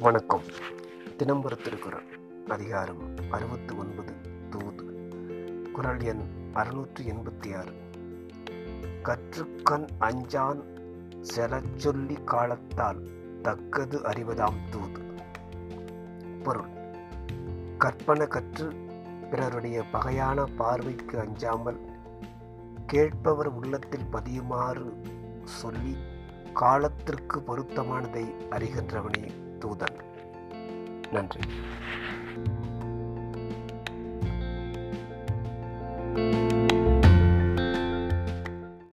வணக்கம். தினம்பர திருக்குறள் அதிகாரம் அறுபத்தி ஒன்பது தூது. குரல் எண் அறுநூற்றி எண்பத்தி ஆறு கற்றுக்கண் அஞ்சான் செலச் சொல்லி காலத்தால் தக்கது அறிவதாம் தூது. பொருள் கற்பன கற்று பிறருடைய பகையான பார்வைக்கு அஞ்சாமல் கேட்பவர் உள்ளத்தில் பதியுமாறு சொல்லி காலத்திற்கு பொருத்தமானதை அறிகின்றவனே. தூதன். நன்றி.